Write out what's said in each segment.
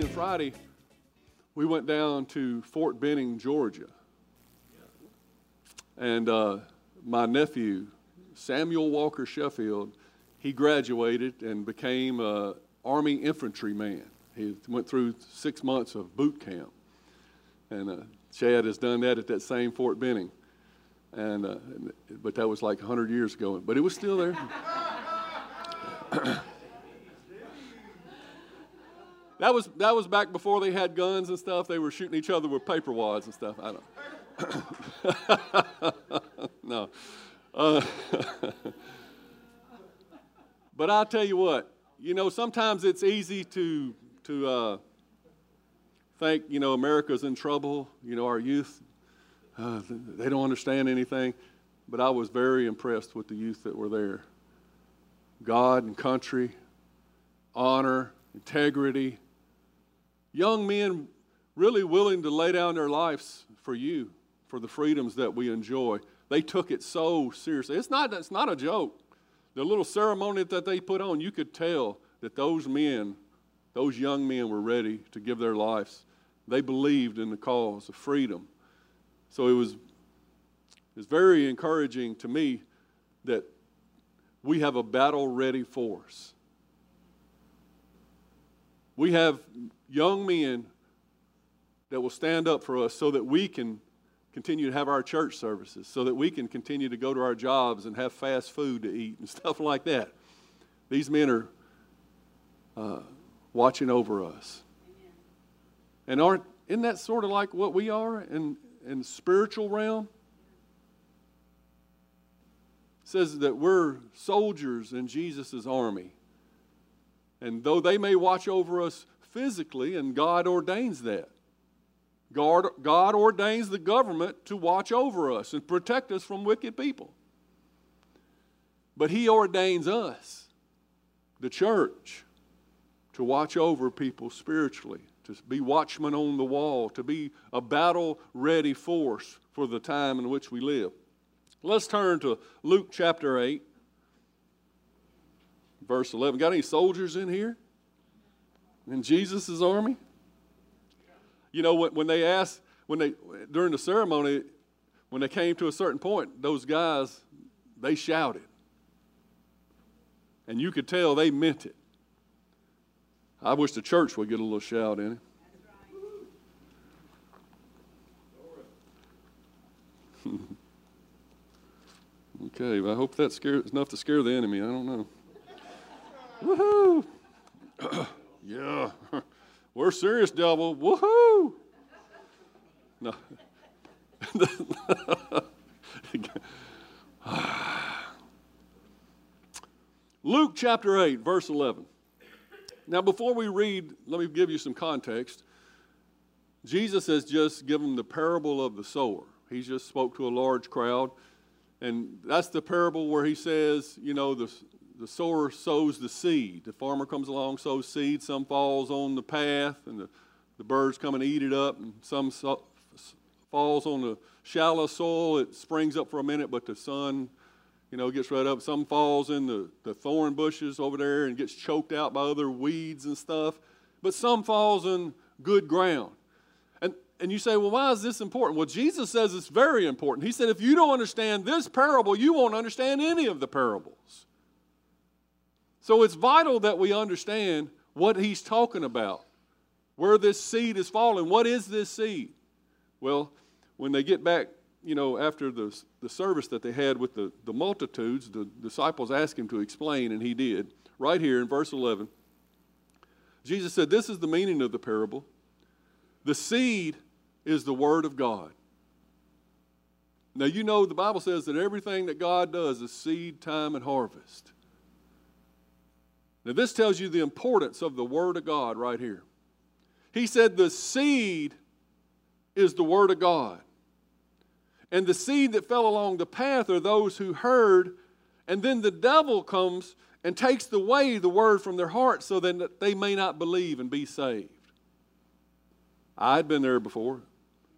Thursday and Friday, we went down to Fort Benning, Georgia. And uh, my nephew, Samuel Walker Sheffield, he graduated and became an Army infantryman. He went through six months of boot camp. And uh, Chad has done that at that same Fort Benning. And, uh, but that was like 100 years ago. But it was still there. That was that was back before they had guns and stuff. They were shooting each other with paper wads and stuff. I don't. no. Uh, but I'll tell you what. You know, sometimes it's easy to to uh, think you know America's in trouble. You know, our youth uh, they don't understand anything. But I was very impressed with the youth that were there. God and country, honor, integrity young men really willing to lay down their lives for you, for the freedoms that we enjoy. They took it so seriously. It's not, it's not a joke. The little ceremony that they put on, you could tell that those men, those young men were ready to give their lives. They believed in the cause of freedom. So it was, it was very encouraging to me that we have a battle ready force. We have young men that will stand up for us so that we can continue to have our church services, so that we can continue to go to our jobs and have fast food to eat and stuff like that. These men are uh, watching over us. And aren't, isn't that sort of like what we are in, in the spiritual realm? It says that we're soldiers in Jesus' army. And though they may watch over us physically, and God ordains that. God, God ordains the government to watch over us and protect us from wicked people. But He ordains us, the church, to watch over people spiritually, to be watchmen on the wall, to be a battle ready force for the time in which we live. Let's turn to Luke chapter 8, verse 11. Got any soldiers in here? in Jesus' army? You know, when, when they asked, when they, during the ceremony, when they came to a certain point, those guys, they shouted. And you could tell they meant it. I wish the church would get a little shout in it. okay, well, I hope that's enough to scare the enemy. I don't know. Woohoo! Yeah, we're serious, devil. Woohoo! No. Luke chapter 8, verse 11. Now, before we read, let me give you some context. Jesus has just given the parable of the sower. He just spoke to a large crowd. And that's the parable where he says, you know, the, the sower sows the seed. The farmer comes along, sows seed. Some falls on the path, and the, the birds come and eat it up. And some so, falls on the shallow soil. It springs up for a minute, but the sun, you know, gets right up. Some falls in the, the thorn bushes over there and gets choked out by other weeds and stuff. But some falls in good ground. And, and you say, well, why is this important? Well, Jesus says it's very important. He said, if you don't understand this parable, you won't understand any of the parables. So it's vital that we understand what he's talking about, where this seed is falling. What is this seed? Well, when they get back, you know, after the, the service that they had with the, the multitudes, the disciples asked him to explain, and he did. Right here in verse 11, Jesus said, This is the meaning of the parable. The seed is the word of God. Now, you know, the Bible says that everything that God does is seed, time, and harvest. Now, this tells you the importance of the Word of God right here. He said, The seed is the Word of God. And the seed that fell along the path are those who heard, and then the devil comes and takes away the word from their heart so that they may not believe and be saved. I'd been there before.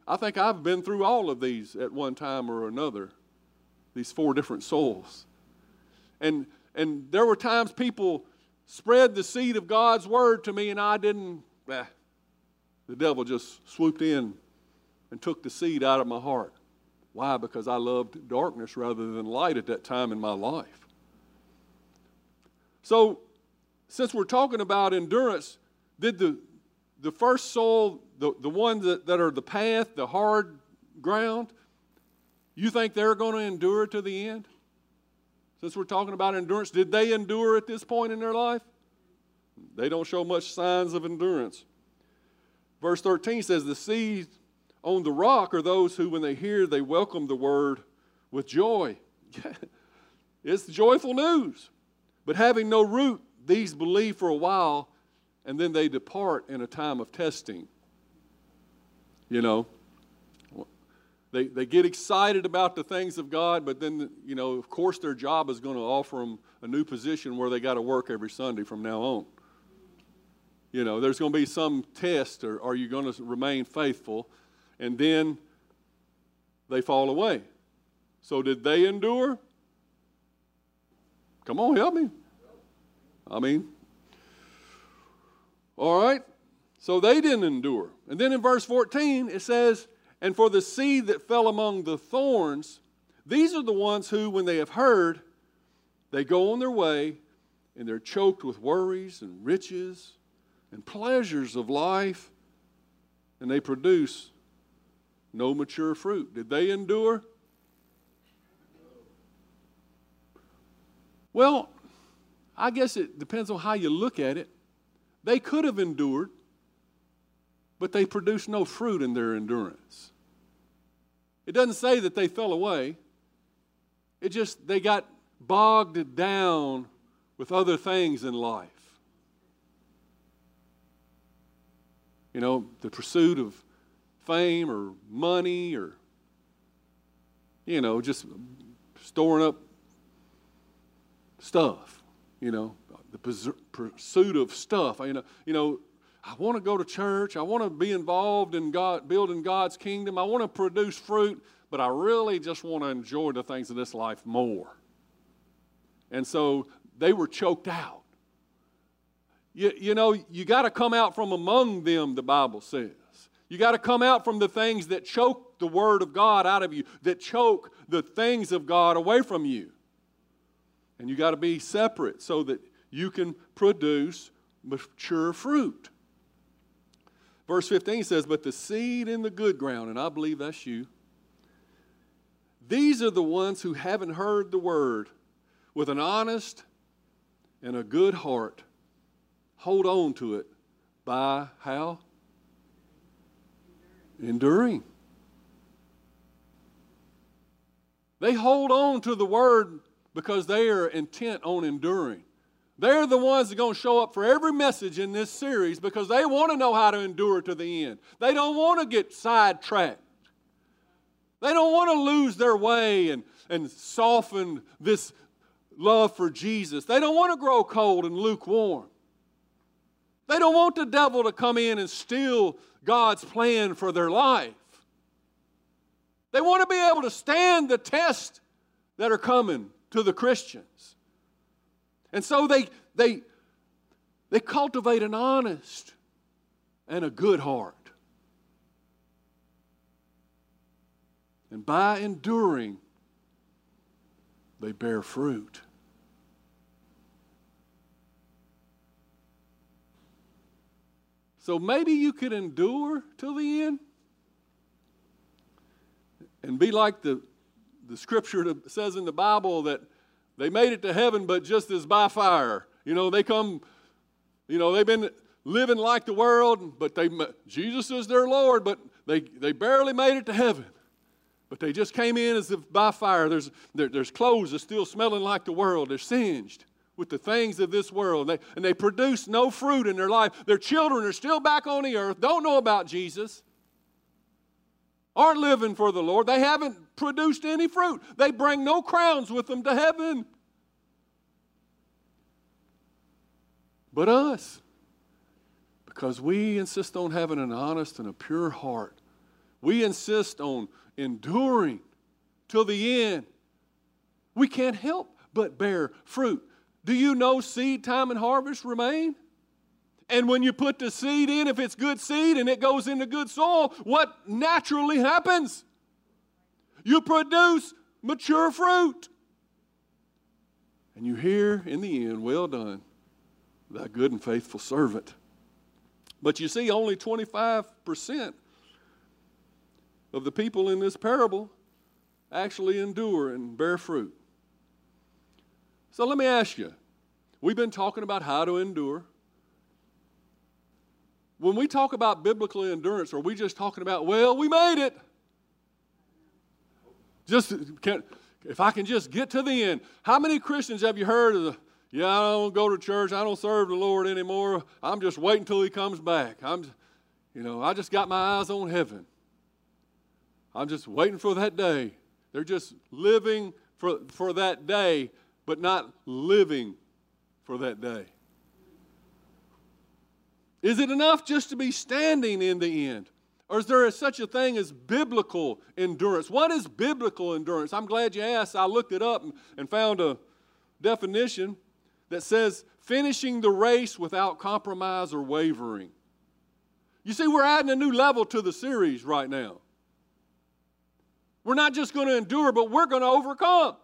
I think I've been through all of these at one time or another, these four different souls. And, and there were times people spread the seed of God's word to me, and I didn't, eh, the devil just swooped in and took the seed out of my heart. Why? Because I loved darkness rather than light at that time in my life. So, since we're talking about endurance, did the, the first soul, the, the ones that, that are the path, the hard ground, you think they're going to endure to the end? Since we're talking about endurance, did they endure at this point in their life? They don't show much signs of endurance. Verse 13 says, The seed on the rock are those who, when they hear, they welcome the word with joy. it's joyful news. But having no root, these believe for a while, and then they depart in a time of testing. You know, they, they get excited about the things of God, but then, you know, of course, their job is going to offer them a new position where they got to work every Sunday from now on. You know, there's going to be some test, or are you going to remain faithful? and then they fall away. So, did they endure? Come on, help me. I mean, all right. So they didn't endure. And then in verse 14, it says, And for the seed that fell among the thorns, these are the ones who, when they have heard, they go on their way and they're choked with worries and riches and pleasures of life, and they produce no mature fruit. Did they endure? Well, I guess it depends on how you look at it. They could have endured, but they produced no fruit in their endurance. It doesn't say that they fell away. It just, they got bogged down with other things in life. You know, the pursuit of fame or money or, you know, just storing up stuff, you know, the pursuit of stuff. You know, you know, I want to go to church. I want to be involved in God, building God's kingdom. I want to produce fruit, but I really just want to enjoy the things of this life more. And so they were choked out. You, you know, you got to come out from among them, the Bible says. You got to come out from the things that choke the Word of God out of you, that choke the things of God away from you. And you got to be separate so that you can produce mature fruit. Verse 15 says, But the seed in the good ground, and I believe that's you, these are the ones who haven't heard the word with an honest and a good heart. Hold on to it by how? Enduring. They hold on to the word because they are intent on enduring. They're the ones that are going to show up for every message in this series because they want to know how to endure to the end. They don't want to get sidetracked. They don't want to lose their way and, and soften this love for Jesus. They don't want to grow cold and lukewarm. They don't want the devil to come in and steal God's plan for their life. They want to be able to stand the test that are coming to the Christians. And so they, they, they cultivate an honest and a good heart. And by enduring, they bear fruit. So maybe you could endure till the end and be like the, the scripture says in the Bible that they made it to heaven, but just as by fire. You know, they come, you know, they've been living like the world, but they Jesus is their Lord, but they, they barely made it to heaven. But they just came in as if by fire. There's, there, there's clothes that's still smelling like the world. They're singed with the things of this world. They, and they produce no fruit in their life. Their children are still back on the earth, don't know about Jesus, aren't living for the Lord. They haven't produced any fruit. They bring no crowns with them to heaven. But us, because we insist on having an honest and a pure heart, we insist on enduring till the end. We can't help but bear fruit. Do you know seed time and harvest remain? And when you put the seed in, if it's good seed and it goes into good soil, what naturally happens? You produce mature fruit. And you hear in the end, well done, thy good and faithful servant. But you see, only 25% of the people in this parable actually endure and bear fruit. So let me ask you we've been talking about how to endure. When we talk about biblical endurance, are we just talking about, well, we made it? Just can, if I can just get to the end. How many Christians have you heard of the, yeah, I don't go to church, I don't serve the Lord anymore. I'm just waiting till he comes back. I'm you know, I just got my eyes on heaven. I'm just waiting for that day. They're just living for, for that day, but not living for that day. Is it enough just to be standing in the end? Or is there such a thing as biblical endurance? What is biblical endurance? I'm glad you asked. I looked it up and found a definition that says finishing the race without compromise or wavering. You see, we're adding a new level to the series right now. We're not just going to endure, but we're going to overcome.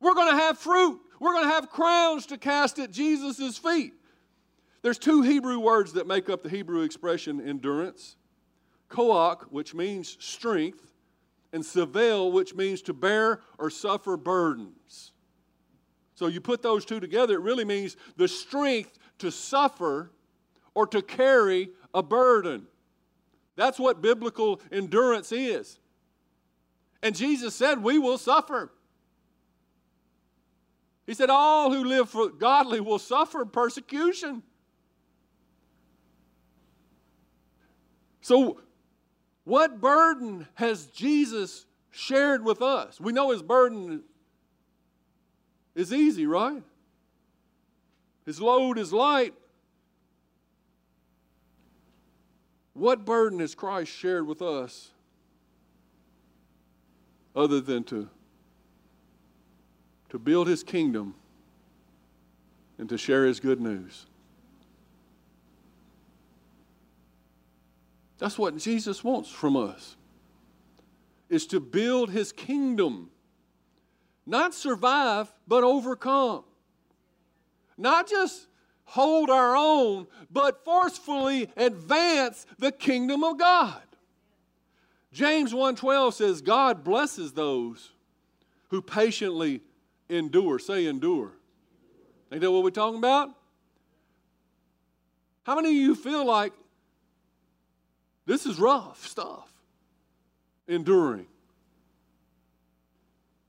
We're going to have fruit. We're going to have crowns to cast at Jesus' feet. There's two Hebrew words that make up the Hebrew expression endurance koach, which means strength, and sevel, which means to bear or suffer burdens. So you put those two together, it really means the strength to suffer or to carry a burden. That's what biblical endurance is. And Jesus said, We will suffer. He said, All who live for godly will suffer persecution. So, what burden has Jesus shared with us? We know his burden is easy, right? His load is light. What burden has Christ shared with us other than to, to build his kingdom and to share his good news? That's what Jesus wants from us. Is to build his kingdom. Not survive, but overcome. Not just hold our own, but forcefully advance the kingdom of God. James 1:12 says God blesses those who patiently endure. Say endure. Ain't that what we're talking about? How many of you feel like this is rough stuff? Enduring.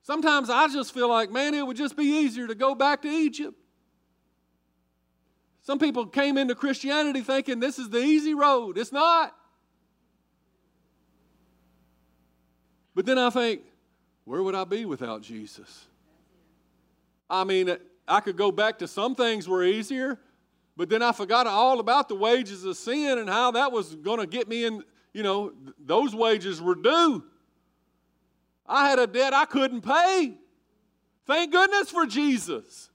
Sometimes I just feel like, man, it would just be easier to go back to Egypt. Some people came into Christianity thinking this is the easy road. It's not. But then I think, where would I be without Jesus? I mean, I could go back to some things were easier, but then I forgot all about the wages of sin and how that was going to get me in, you know, those wages were due. I had a debt I couldn't pay. Thank goodness for Jesus.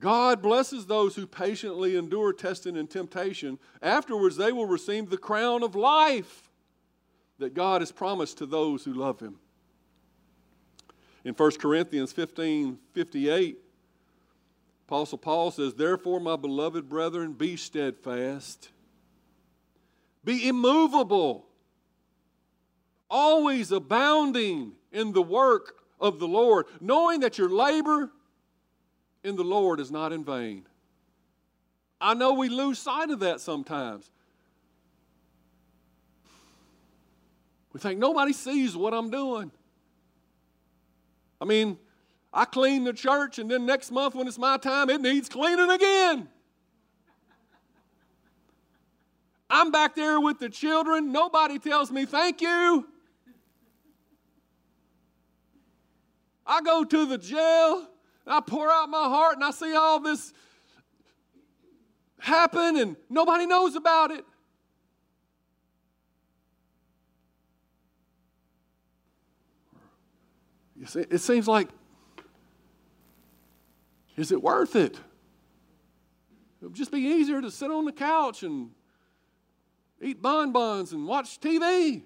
God blesses those who patiently endure testing and temptation. Afterwards, they will receive the crown of life that God has promised to those who love Him. In 1 Corinthians 15 58, Apostle Paul says, Therefore, my beloved brethren, be steadfast, be immovable, always abounding in the work of the Lord, knowing that your labor in the Lord is not in vain. I know we lose sight of that sometimes. We think nobody sees what I'm doing. I mean, I clean the church, and then next month when it's my time, it needs cleaning again. I'm back there with the children. Nobody tells me thank you. I go to the jail, I pour out my heart, and I see all this happen, and nobody knows about it. You see, it seems like, is it worth it? It would just be easier to sit on the couch and eat bonbons and watch TV.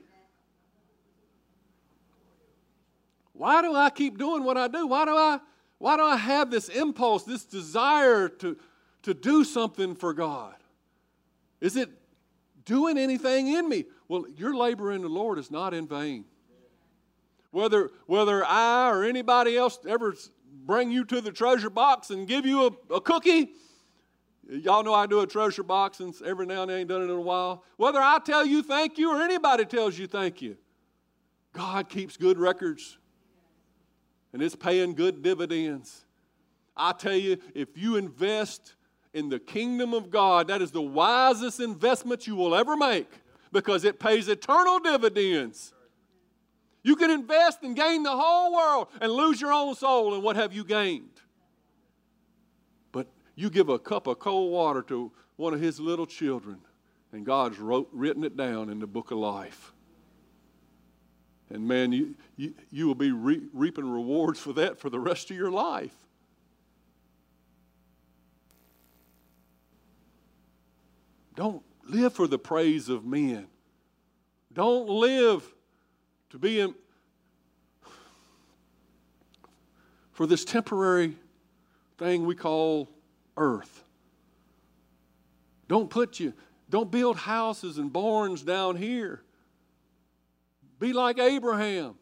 Why do I keep doing what I do? Why do I, why do I have this impulse, this desire to, to do something for God? Is it doing anything in me? Well, your labor in the Lord is not in vain. Whether, whether I or anybody else ever bring you to the treasure box and give you a, a cookie, y'all know I do a treasure box and every now and then I ain't done it in a while. Whether I tell you thank you or anybody tells you thank you, God keeps good records and it's paying good dividends. I tell you, if you invest in the kingdom of God, that is the wisest investment you will ever make because it pays eternal dividends. You can invest and gain the whole world and lose your own soul, and what have you gained? But you give a cup of cold water to one of his little children, and God's wrote, written it down in the book of life. And man, you, you, you will be re- reaping rewards for that for the rest of your life. Don't live for the praise of men. Don't live to be in, for this temporary thing we call earth. Don't put you, don't build houses and barns down here. Be like Abraham.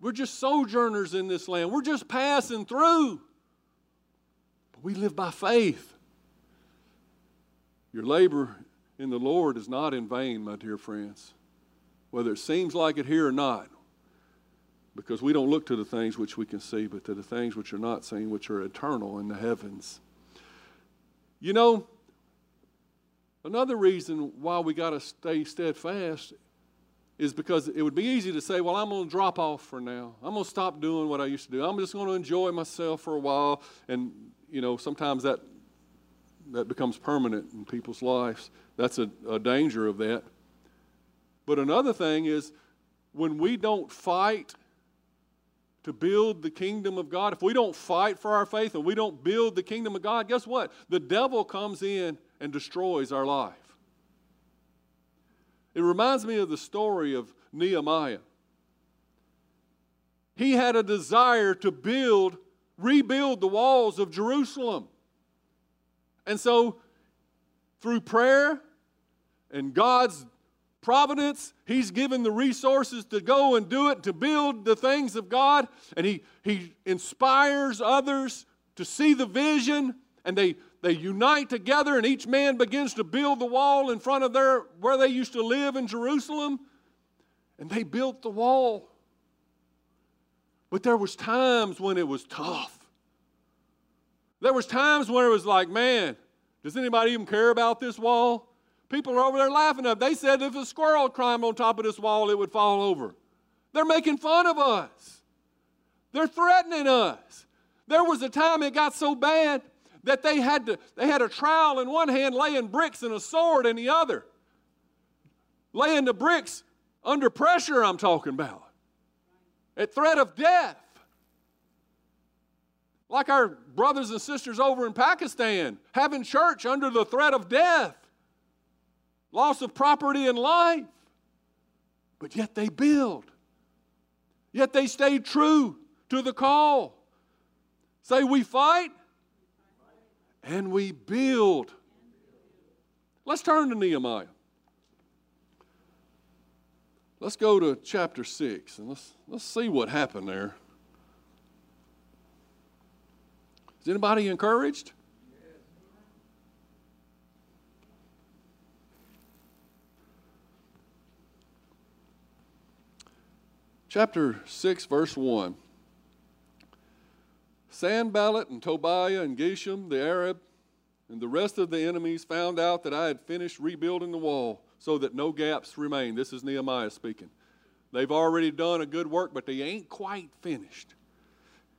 We're just sojourners in this land. We're just passing through. But we live by faith. Your labor in the Lord is not in vain, my dear friends, whether it seems like it here or not, because we don't look to the things which we can see, but to the things which are not seen, which are eternal in the heavens. You know, another reason why we got to stay steadfast is because it would be easy to say, well, I'm going to drop off for now. I'm going to stop doing what I used to do. I'm just going to enjoy myself for a while. And, you know, sometimes that, that becomes permanent in people's lives. That's a, a danger of that. But another thing is when we don't fight to build the kingdom of God, if we don't fight for our faith and we don't build the kingdom of God, guess what? The devil comes in and destroys our life. It reminds me of the story of Nehemiah. He had a desire to build, rebuild the walls of Jerusalem. And so, through prayer and God's providence, He's given the resources to go and do it, to build the things of God. And He, he inspires others to see the vision, and they, they unite together and each man begins to build the wall in front of their where they used to live in Jerusalem. And they built the wall. But there was times when it was tough. There was times when it was like man does anybody even care about this wall people are over there laughing at it. they said if a squirrel climbed on top of this wall it would fall over they're making fun of us they're threatening us there was a time it got so bad that they had, to, they had a trowel in one hand laying bricks and a sword in the other. Laying the bricks under pressure, I'm talking about. At threat of death. Like our brothers and sisters over in Pakistan, having church under the threat of death, loss of property and life. But yet they build. Yet they stayed true to the call. Say, we fight, and we build. Let's turn to Nehemiah. Let's go to chapter 6 and let's, let's see what happened there. Is anybody encouraged? Chapter 6, verse 1. Sanballat and Tobiah and Geshem the Arab and the rest of the enemies found out that I had finished rebuilding the wall so that no gaps remain. This is Nehemiah speaking. They've already done a good work, but they ain't quite finished.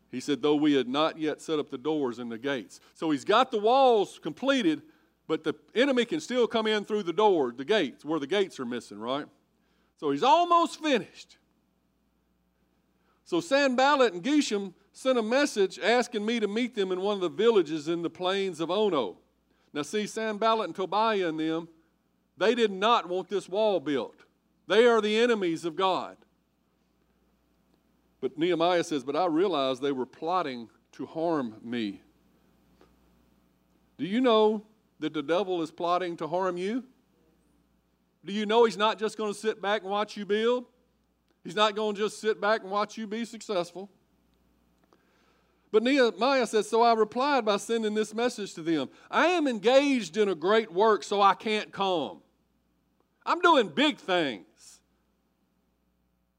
He said, though we had not yet set up the doors and the gates. So he's got the walls completed, but the enemy can still come in through the door, the gates, where the gates are missing, right? So he's almost finished. So Sanballat and Geshem sent a message asking me to meet them in one of the villages in the plains of Ono. Now, see, Sanballat and Tobiah and them, they did not want this wall built. They are the enemies of God. But Nehemiah says, But I realized they were plotting to harm me. Do you know that the devil is plotting to harm you? Do you know he's not just going to sit back and watch you build? He's not going to just sit back and watch you be successful. But Nehemiah says, So I replied by sending this message to them I am engaged in a great work, so I can't come. I'm doing big things.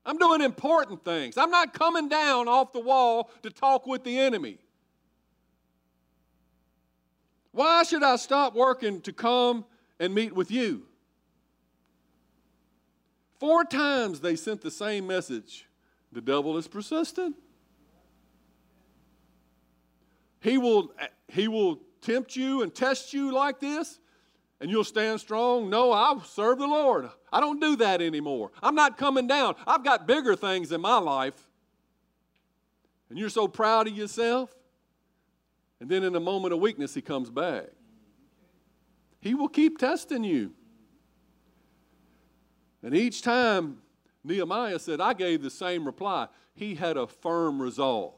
I'm doing important things. I'm not coming down off the wall to talk with the enemy. Why should I stop working to come and meet with you? Four times they sent the same message. The devil is persistent. He will, he will tempt you and test you like this, and you'll stand strong. No, I serve the Lord. I don't do that anymore. I'm not coming down. I've got bigger things in my life. And you're so proud of yourself. And then in a moment of weakness, he comes back. He will keep testing you. And each time, Nehemiah said, I gave the same reply. He had a firm resolve.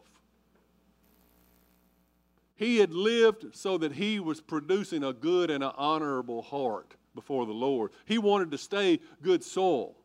He had lived so that he was producing a good and an honorable heart before the Lord. He wanted to stay good soil.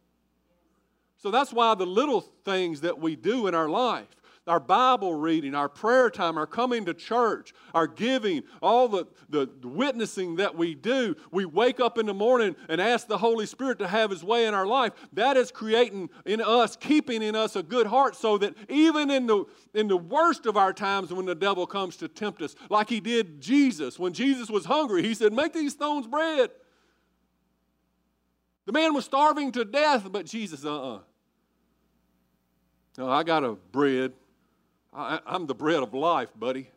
So that's why the little things that we do in our life, our Bible reading, our prayer time, our coming to church, our giving, all the, the witnessing that we do, we wake up in the morning and ask the Holy Spirit to have His way in our life. That is creating in us, keeping in us a good heart so that even in the, in the worst of our times when the devil comes to tempt us, like he did Jesus, when Jesus was hungry, he said, Make these stones bread. The man was starving to death, but Jesus, uh uh No, I got a bread. I, I'm the bread of life, buddy.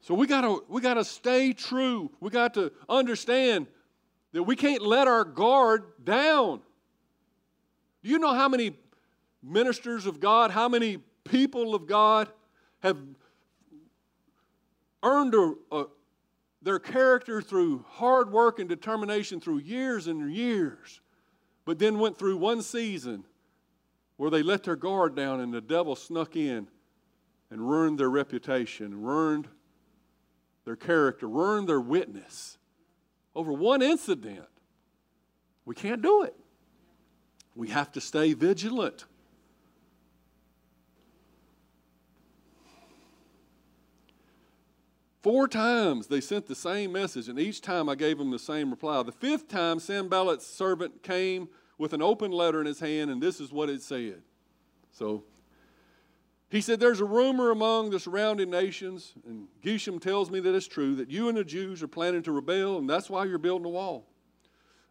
So we gotta we gotta stay true. We got to understand that we can't let our guard down. Do you know how many ministers of God, how many people of God have earned a, a, their character through hard work and determination through years and years, but then went through one season where they let their guard down and the devil snuck in and ruined their reputation, ruined their character, ruined their witness over one incident. We can't do it. We have to stay vigilant. Four times they sent the same message, and each time I gave them the same reply. The fifth time, Sanballat's servant came with an open letter in his hand, and this is what it said. So he said, There's a rumor among the surrounding nations, and Geshem tells me that it's true, that you and the Jews are planning to rebel, and that's why you're building a wall.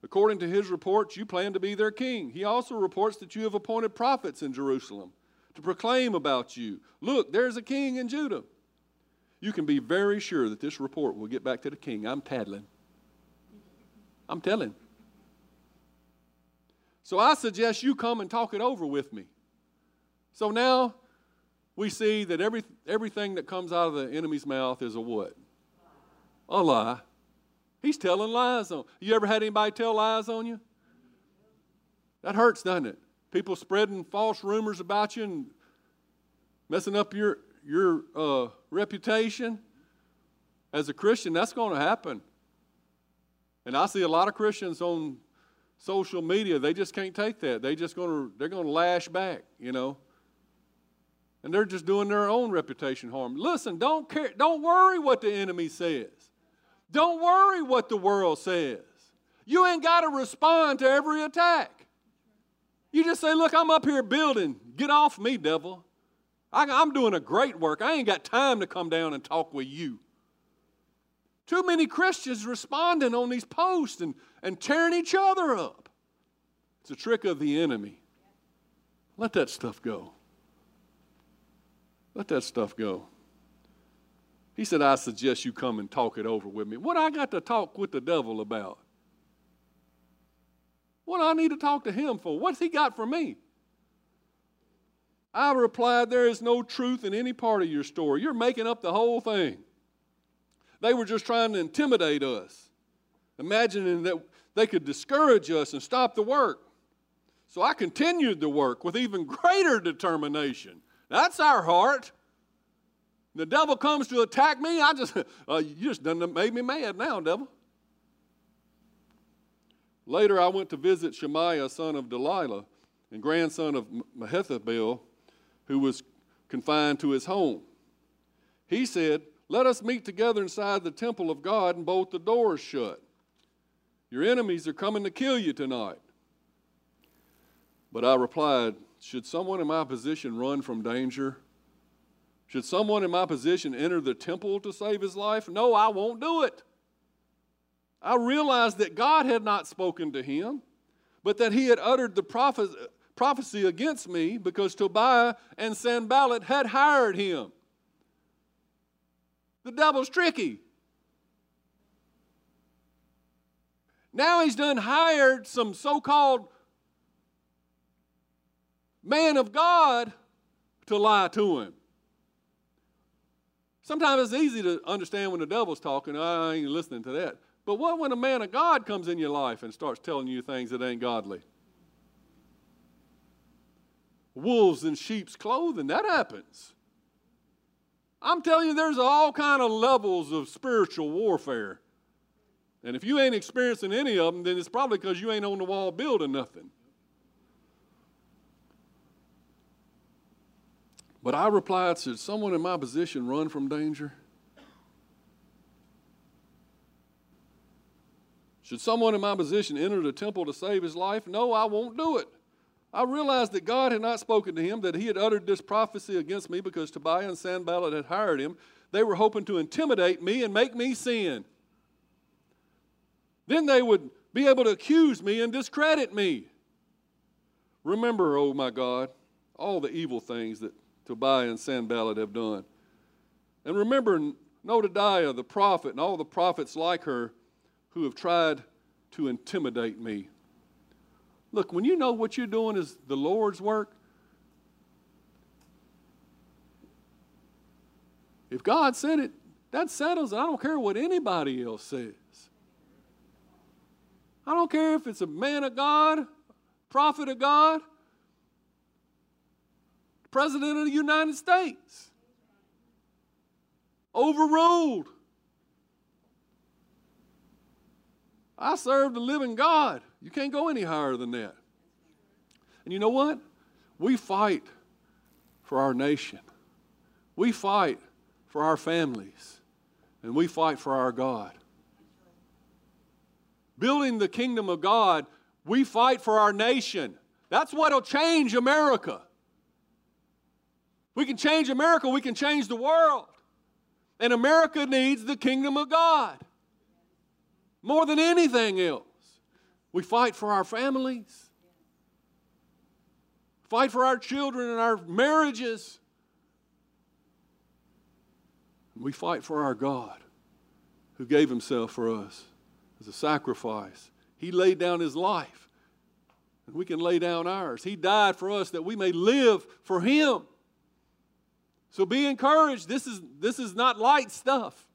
According to his reports, you plan to be their king. He also reports that you have appointed prophets in Jerusalem to proclaim about you. Look, there's a king in Judah. You can be very sure that this report will get back to the king. I'm tattling. I'm telling. So I suggest you come and talk it over with me. So now we see that every, everything that comes out of the enemy's mouth is a what? A lie. He's telling lies on. You ever had anybody tell lies on you? That hurts, doesn't it? People spreading false rumors about you and messing up your your uh, reputation as a Christian. That's going to happen. And I see a lot of Christians on social media. They just can't take that. They just to they're to lash back. You know. And they're just doing their own reputation harm. Listen, don't care, don't worry what the enemy says. Don't worry what the world says. You ain't got to respond to every attack. You just say, Look, I'm up here building. Get off me, devil. I, I'm doing a great work. I ain't got time to come down and talk with you. Too many Christians responding on these posts and, and tearing each other up. It's a trick of the enemy. Let that stuff go. Let that stuff go. He said, I suggest you come and talk it over with me. What I got to talk with the devil about? What I need to talk to him for? What's he got for me? I replied, There is no truth in any part of your story. You're making up the whole thing. They were just trying to intimidate us, imagining that they could discourage us and stop the work. So I continued the work with even greater determination. That's our heart. The devil comes to attack me. I just, uh, you just done made me mad now, devil. Later, I went to visit Shemaiah, son of Delilah, and grandson of Mehethabel, who was confined to his home. He said, Let us meet together inside the temple of God and bolt the doors shut. Your enemies are coming to kill you tonight. But I replied, Should someone in my position run from danger? Should someone in my position enter the temple to save his life? No, I won't do it. I realized that God had not spoken to him, but that he had uttered the prophecy against me because Tobiah and Sanballat had hired him. The devil's tricky. Now he's done hired some so called man of God to lie to him. Sometimes it's easy to understand when the devil's talking. Ah, I ain't listening to that. But what when a man of God comes in your life and starts telling you things that ain't godly? Wolves in sheep's clothing, that happens. I'm telling you, there's all kind of levels of spiritual warfare. And if you ain't experiencing any of them, then it's probably because you ain't on the wall building nothing. But I replied, Should someone in my position run from danger? Should someone in my position enter the temple to save his life? No, I won't do it. I realized that God had not spoken to him, that he had uttered this prophecy against me because Tobiah and Sanballat had hired him. They were hoping to intimidate me and make me sin. Then they would be able to accuse me and discredit me. Remember, oh my God, all the evil things that Tobiah and Sanballat have done. And remember Noadiah, the prophet, and all the prophets like her who have tried to intimidate me. Look, when you know what you're doing is the Lord's work, if God said it, that settles it. I don't care what anybody else says. I don't care if it's a man of God, prophet of God, President of the United States. Overruled. I serve the living God. You can't go any higher than that. And you know what? We fight for our nation. We fight for our families. And we fight for our God. Building the kingdom of God, we fight for our nation. That's what'll change America. We can change America, we can change the world. And America needs the kingdom of God more than anything else. We fight for our families, fight for our children and our marriages. We fight for our God who gave himself for us as a sacrifice. He laid down his life, and we can lay down ours. He died for us that we may live for him. So be encouraged. This is, this is not light stuff.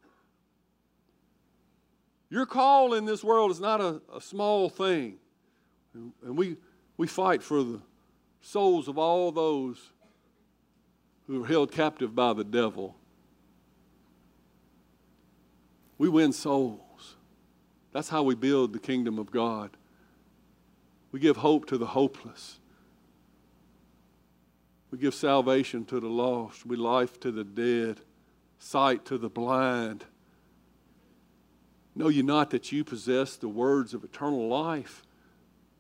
Your call in this world is not a, a small thing. And we, we fight for the souls of all those who are held captive by the devil. We win souls. That's how we build the kingdom of God. We give hope to the hopeless. We give salvation to the lost. We life to the dead, sight to the blind. Know you not that you possess the words of eternal life?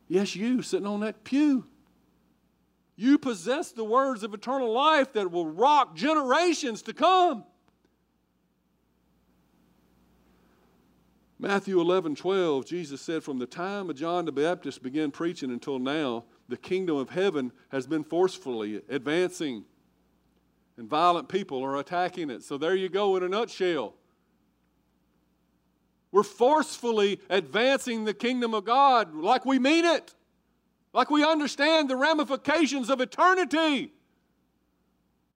Yes, you sitting on that pew. You possess the words of eternal life that will rock generations to come. Matthew 11, 12, Jesus said, From the time of John the Baptist began preaching until now, the kingdom of heaven has been forcefully advancing, and violent people are attacking it. So there you go in a nutshell. We're forcefully advancing the kingdom of God like we mean it, like we understand the ramifications of eternity.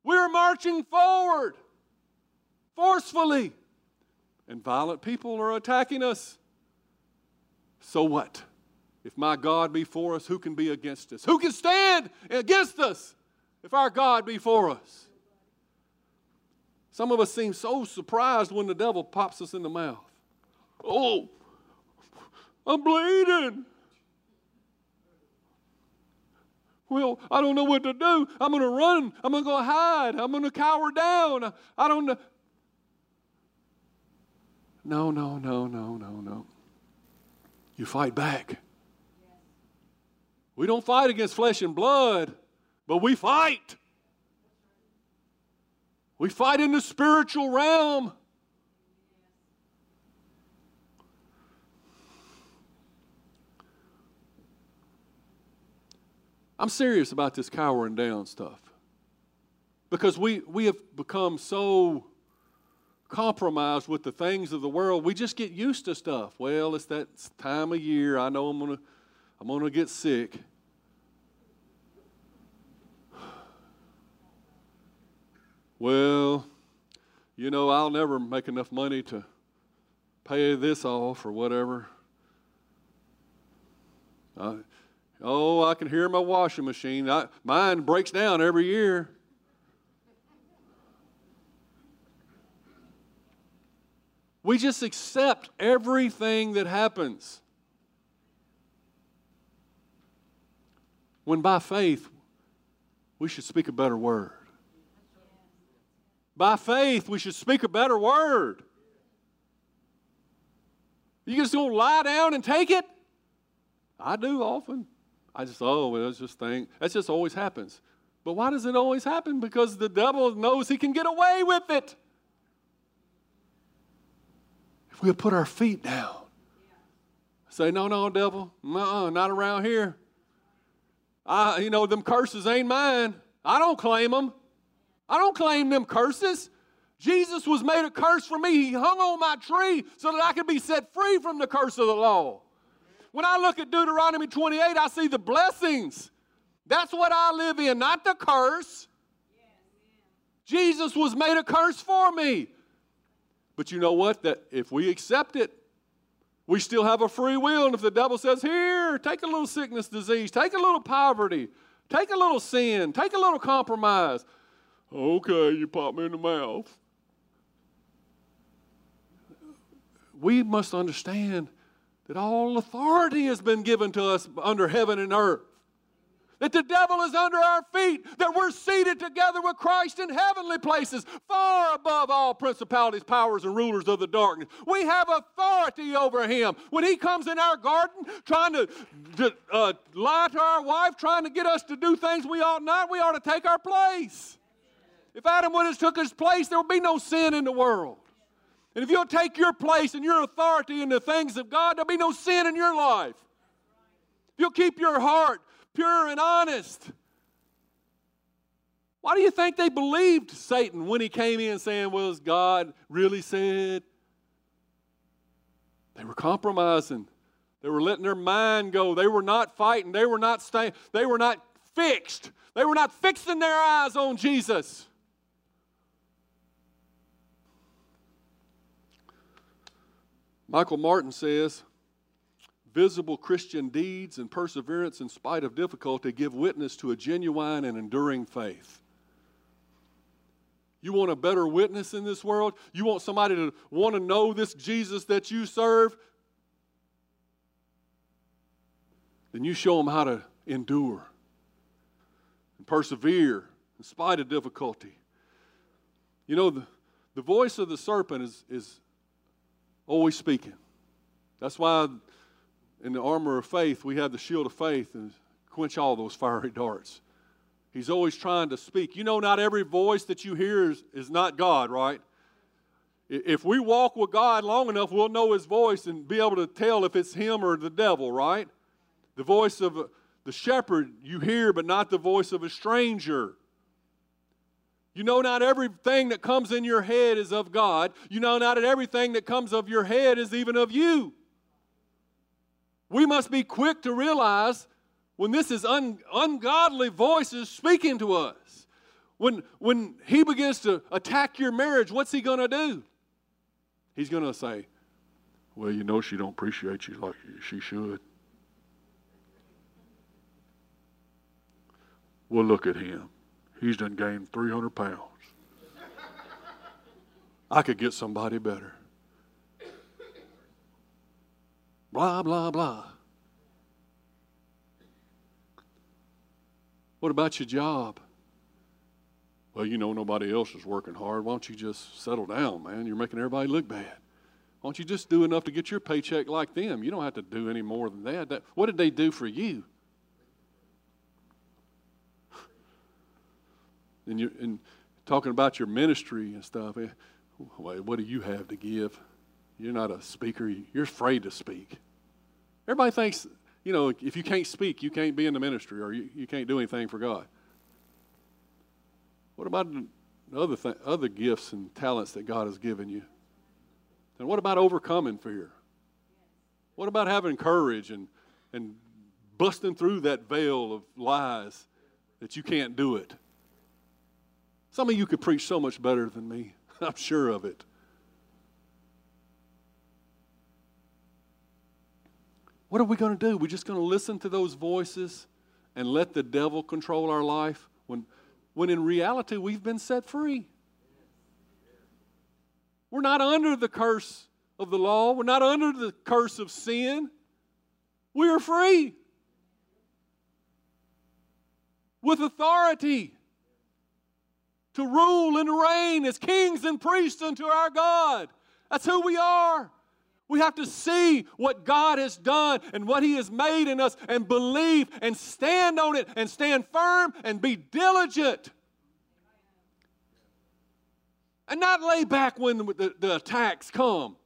We're marching forward forcefully, and violent people are attacking us. So what? If my God be for us, who can be against us? Who can stand against us if our God be for us? Some of us seem so surprised when the devil pops us in the mouth. Oh, I'm bleeding. Well, I don't know what to do. I'm going to run. I'm going to go hide. I'm going to cower down. I don't know. No, no, no, no, no, no. You fight back. We don't fight against flesh and blood, but we fight. We fight in the spiritual realm. I'm serious about this cowering down stuff. Because we, we have become so compromised with the things of the world, we just get used to stuff. Well, it's that time of year. I know I'm going to I'm going to get sick. Well, you know, I'll never make enough money to pay this off or whatever. Oh, I can hear my washing machine. I, mine breaks down every year. We just accept everything that happens. When by faith, we should speak a better word. By faith, we should speak a better word. You just gonna lie down and take it? I do often. I just, oh, well, that's just thing. That just always happens. But why does it always happen? Because the devil knows he can get away with it. If we'll put our feet down, say, no, no, devil, no, not around here. I, you know, them curses ain't mine. I don't claim them. I don't claim them curses. Jesus was made a curse for me. He hung on my tree so that I could be set free from the curse of the law. When I look at Deuteronomy 28, I see the blessings. That's what I live in, not the curse. Jesus was made a curse for me. But you know what? That if we accept it, we still have a free will. And if the devil says, Here, take a little sickness, disease, take a little poverty, take a little sin, take a little compromise. Okay, you pop me in the mouth. We must understand that all authority has been given to us under heaven and earth. That the devil is under our feet, that we're seated together with Christ in heavenly places, far above all principalities, powers, and rulers of the darkness. We have authority over him. When he comes in our garden trying to, to uh, lie to our wife, trying to get us to do things we ought not, we ought to take our place. If Adam would have took his place, there would be no sin in the world. And if you'll take your place and your authority in the things of God, there'll be no sin in your life. If you'll keep your heart pure and honest. Why do you think they believed Satan when he came in saying, Well, as God really said? They were compromising. They were letting their mind go. They were not fighting. They were not staying. They were not fixed. They were not fixing their eyes on Jesus. Michael Martin says, visible Christian deeds and perseverance in spite of difficulty give witness to a genuine and enduring faith. You want a better witness in this world? You want somebody to want to know this Jesus that you serve? Then you show them how to endure and persevere in spite of difficulty. You know, the, the voice of the serpent is, is always speaking. That's why in the armor of faith we have the shield of faith and quench all those fiery darts. He's always trying to speak. You know, not every voice that you hear is, is not God, right? If we walk with God long enough, we'll know His voice and be able to tell if it's Him or the devil, right? The voice of the shepherd you hear, but not the voice of a stranger. You know, not everything that comes in your head is of God. You know, not everything that comes of your head is even of you. We must be quick to realize when this is un, ungodly voices speaking to us. When, when he begins to attack your marriage, what's he going to do? He's going to say, Well, you know, she don't appreciate you like she should. Well, look at him. He's done gained 300 pounds. I could get somebody better. Blah, blah, blah. What about your job? Well, you know, nobody else is working hard. Why don't you just settle down, man? You're making everybody look bad. Why don't you just do enough to get your paycheck like them? You don't have to do any more than that. that what did they do for you? and you and talking about your ministry and stuff. eh, What do you have to give? You're not a speaker. You're afraid to speak. Everybody thinks, you know, if you can't speak, you can't be in the ministry or you, you can't do anything for God. What about other th- other gifts and talents that God has given you? And what about overcoming fear? What about having courage and and busting through that veil of lies that you can't do it? Some of you could preach so much better than me. I'm sure of it. What are we going to do? We're just going to listen to those voices and let the devil control our life when, when in reality we've been set free. We're not under the curse of the law, we're not under the curse of sin. We are free with authority to rule and reign as kings and priests unto our God. That's who we are. We have to see what God has done and what He has made in us and believe and stand on it and stand firm and be diligent. And not lay back when the, the attacks come.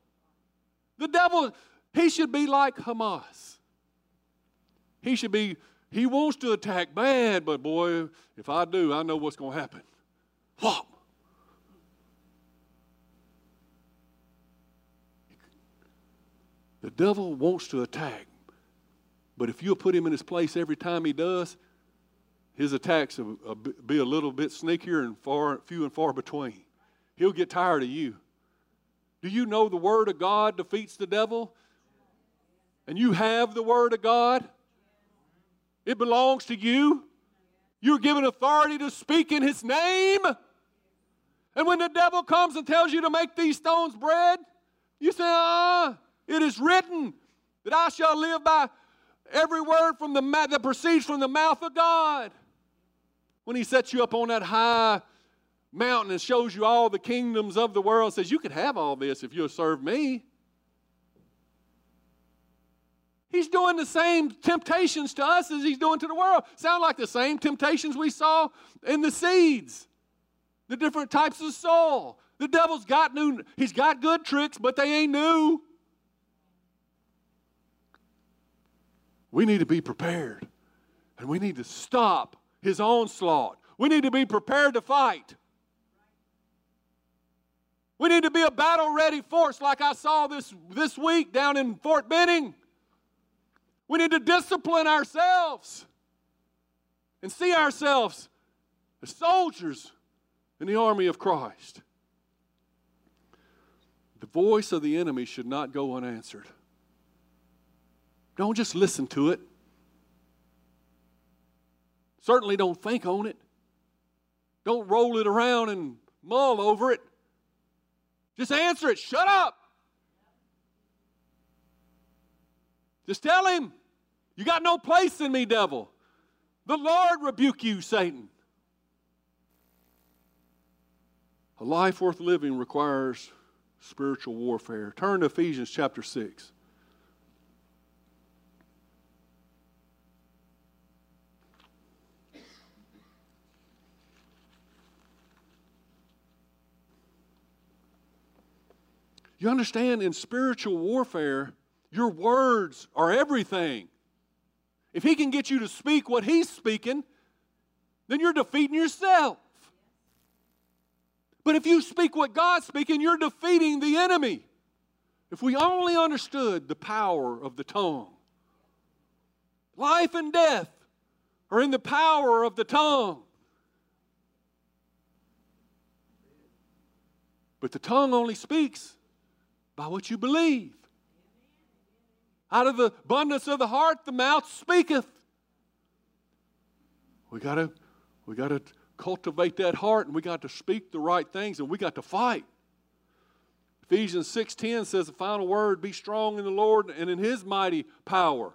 The devil, he should be like Hamas. He should be, he wants to attack bad, but boy, if I do, I know what's going to happen. Whop. The devil wants to attack, but if you'll put him in his place every time he does, his attacks will will be a little bit sneakier and far, few and far between. He'll get tired of you. Do you know the Word of God defeats the devil? And you have the Word of God? It belongs to you. You're given authority to speak in His name. And when the devil comes and tells you to make these stones bread, you say, ah, it is written that I shall live by every word from the ma- that proceeds from the mouth of God. When he sets you up on that high mountain and shows you all the kingdoms of the world, says, You could have all this if you'll serve me. He's doing the same temptations to us as he's doing to the world. Sound like the same temptations we saw in the seeds, the different types of soil. The devil's got new, he's got good tricks, but they ain't new. We need to be prepared. And we need to stop his onslaught. We need to be prepared to fight. We need to be a battle ready force like I saw this, this week down in Fort Benning. We need to discipline ourselves and see ourselves as soldiers in the army of Christ. The voice of the enemy should not go unanswered. Don't just listen to it. Certainly don't think on it. Don't roll it around and mull over it. Just answer it. Shut up. Just tell him, You got no place in me, devil. The Lord rebuke you, Satan. A life worth living requires spiritual warfare. Turn to Ephesians chapter 6. You understand, in spiritual warfare, your words are everything. If he can get you to speak what he's speaking, then you're defeating yourself. But if you speak what God's speaking, you're defeating the enemy. If we only understood the power of the tongue, life and death are in the power of the tongue. But the tongue only speaks by what you believe. Out of the abundance of the heart, the mouth speaketh. We gotta, we gotta cultivate that heart, and we got to speak the right things, and we got to fight. Ephesians 6:10 says the final word, be strong in the Lord and in his mighty power.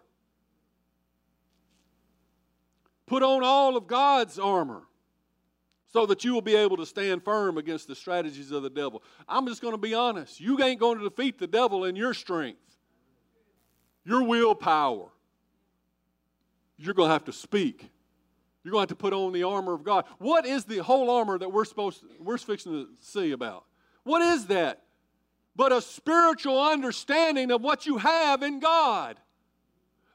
Put on all of God's armor so that you will be able to stand firm against the strategies of the devil. I'm just going to be honest. You ain't going to defeat the devil in your strength, your willpower. You're going to have to speak. You're going to have to put on the armor of God. What is the whole armor that we're supposed to, we're fixing to see about? What is that? But a spiritual understanding of what you have in God.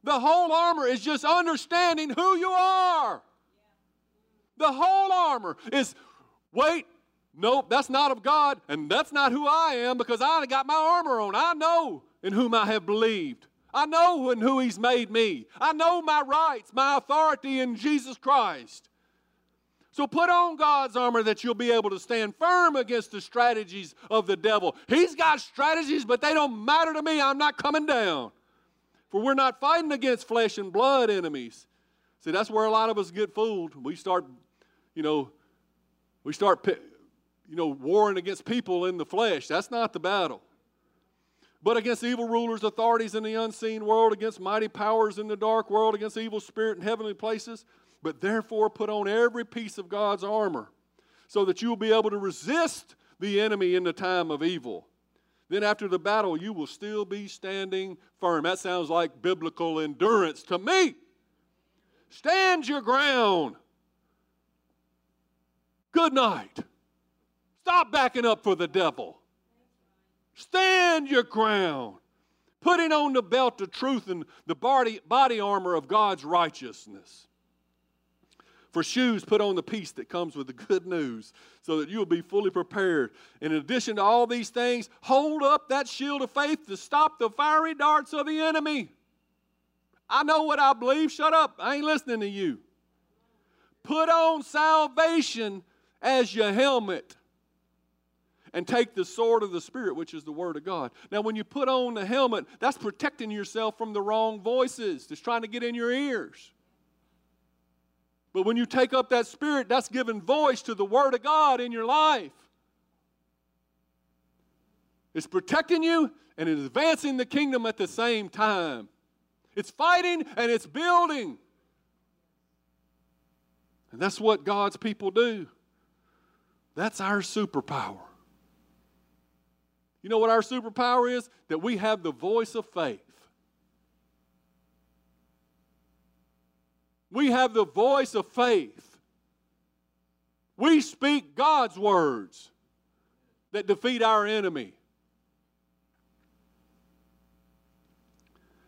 The whole armor is just understanding who you are. The whole armor is wait, nope, that's not of God, and that's not who I am because I got my armor on. I know in whom I have believed. I know in who He's made me. I know my rights, my authority in Jesus Christ. So put on God's armor that you'll be able to stand firm against the strategies of the devil. He's got strategies, but they don't matter to me. I'm not coming down. For we're not fighting against flesh and blood enemies. See, that's where a lot of us get fooled. We start you know, we start, you know, warring against people in the flesh. That's not the battle. But against evil rulers, authorities in the unseen world, against mighty powers in the dark world, against evil spirit in heavenly places. But therefore, put on every piece of God's armor so that you will be able to resist the enemy in the time of evil. Then, after the battle, you will still be standing firm. That sounds like biblical endurance to me. Stand your ground. Good night. Stop backing up for the devil. Stand your ground. Putting on the belt of truth and the body, body armor of God's righteousness. For shoes, put on the peace that comes with the good news so that you will be fully prepared. In addition to all these things, hold up that shield of faith to stop the fiery darts of the enemy. I know what I believe. Shut up. I ain't listening to you. Put on salvation as your helmet and take the sword of the Spirit, which is the Word of God. Now, when you put on the helmet, that's protecting yourself from the wrong voices that's trying to get in your ears. But when you take up that Spirit, that's giving voice to the Word of God in your life. It's protecting you and it's advancing the kingdom at the same time. It's fighting and it's building. And that's what God's people do. That's our superpower. You know what our superpower is? That we have the voice of faith. We have the voice of faith. We speak God's words that defeat our enemy.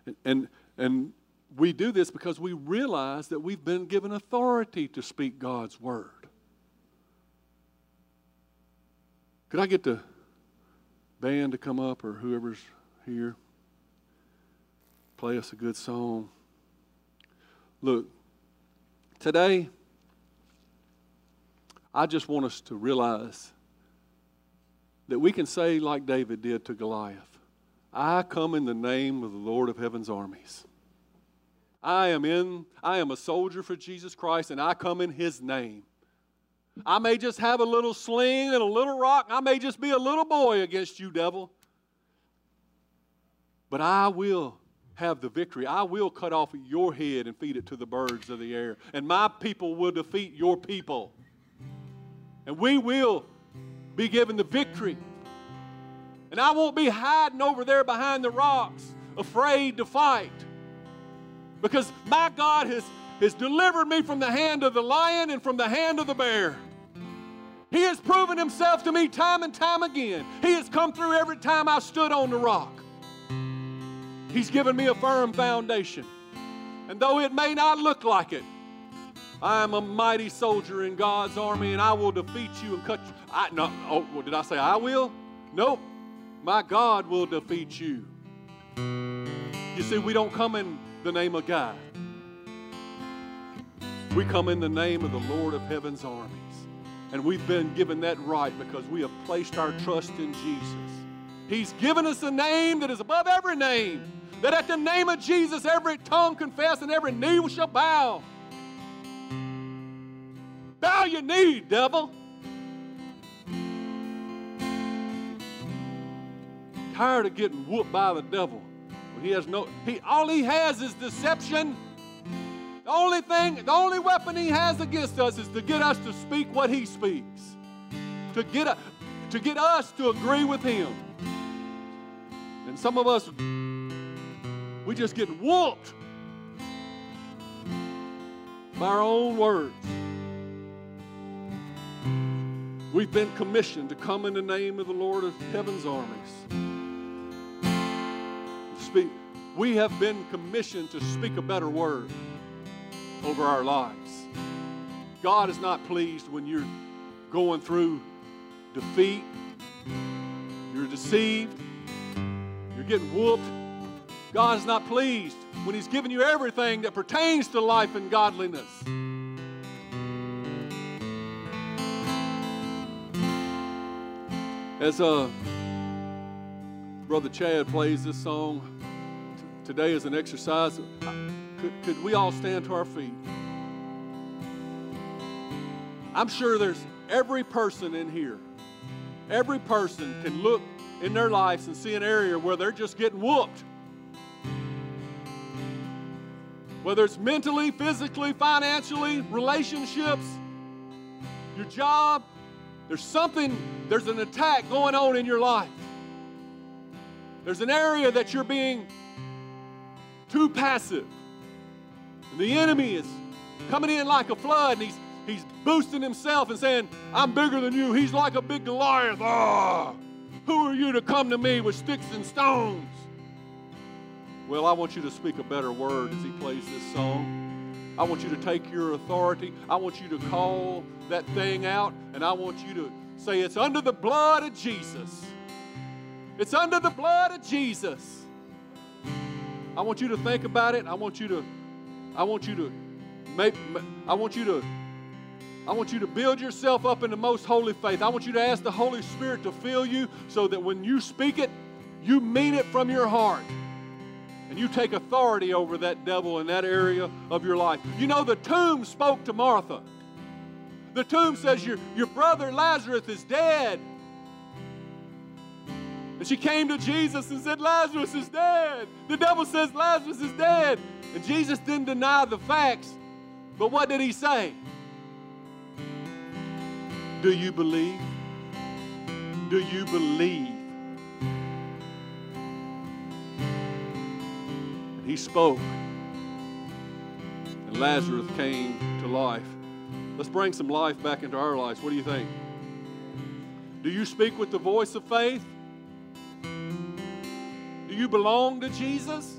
And, and, and we do this because we realize that we've been given authority to speak God's word. Could I get the band to come up or whoever's here? Play us a good song. Look, today, I just want us to realize that we can say, like David did to Goliath, I come in the name of the Lord of heaven's armies. I am in, I am a soldier for Jesus Christ, and I come in his name. I may just have a little sling and a little rock. I may just be a little boy against you, devil. But I will have the victory. I will cut off your head and feed it to the birds of the air. And my people will defeat your people. And we will be given the victory. And I won't be hiding over there behind the rocks, afraid to fight. Because my God has has delivered me from the hand of the lion and from the hand of the bear. He has proven himself to me time and time again. He has come through every time I stood on the rock. He's given me a firm foundation. And though it may not look like it, I am a mighty soldier in God's army and I will defeat you and cut you. I, no, oh, did I say I will? Nope. My God will defeat you. You see, we don't come in the name of God. We come in the name of the Lord of heaven's armies. And we've been given that right because we have placed our trust in Jesus. He's given us a name that is above every name. That at the name of Jesus, every tongue confess and every knee shall bow. Bow your knee, devil. Tired of getting whooped by the devil. When he has no, he all he has is deception. Only thing, the only weapon he has against us is to get us to speak what he speaks. To get, a, to get us to agree with him. And some of us, we just get whooped by our own words. We've been commissioned to come in the name of the Lord of heaven's armies. Speak. We have been commissioned to speak a better word over our lives. God is not pleased when you're going through defeat, you're deceived, you're getting whooped. God is not pleased when He's given you everything that pertains to life and godliness. As uh, Brother Chad plays this song t- today as an exercise, could, could we all stand to our feet? I'm sure there's every person in here, every person can look in their lives and see an area where they're just getting whooped. Whether it's mentally, physically, financially, relationships, your job, there's something, there's an attack going on in your life. There's an area that you're being too passive. And the enemy is coming in like a flood and he's, he's boosting himself and saying, I'm bigger than you. He's like a big Goliath. Ah, who are you to come to me with sticks and stones? Well, I want you to speak a better word as he plays this song. I want you to take your authority. I want you to call that thing out, and I want you to say, It's under the blood of Jesus. It's under the blood of Jesus. I want you to think about it. I want you to, I want you to make, I want you to, I want you to build yourself up in the most holy faith. I want you to ask the Holy Spirit to fill you so that when you speak it, you mean it from your heart and you take authority over that devil in that area of your life. You know, the tomb spoke to Martha. The tomb says, Your, your brother Lazarus is dead. And she came to Jesus and said, Lazarus is dead. The devil says, Lazarus is dead. And Jesus didn't deny the facts. But what did he say? Do you believe? Do you believe? He spoke, and Lazarus came to life. Let's bring some life back into our lives. What do you think? Do you speak with the voice of faith? Do you belong to Jesus?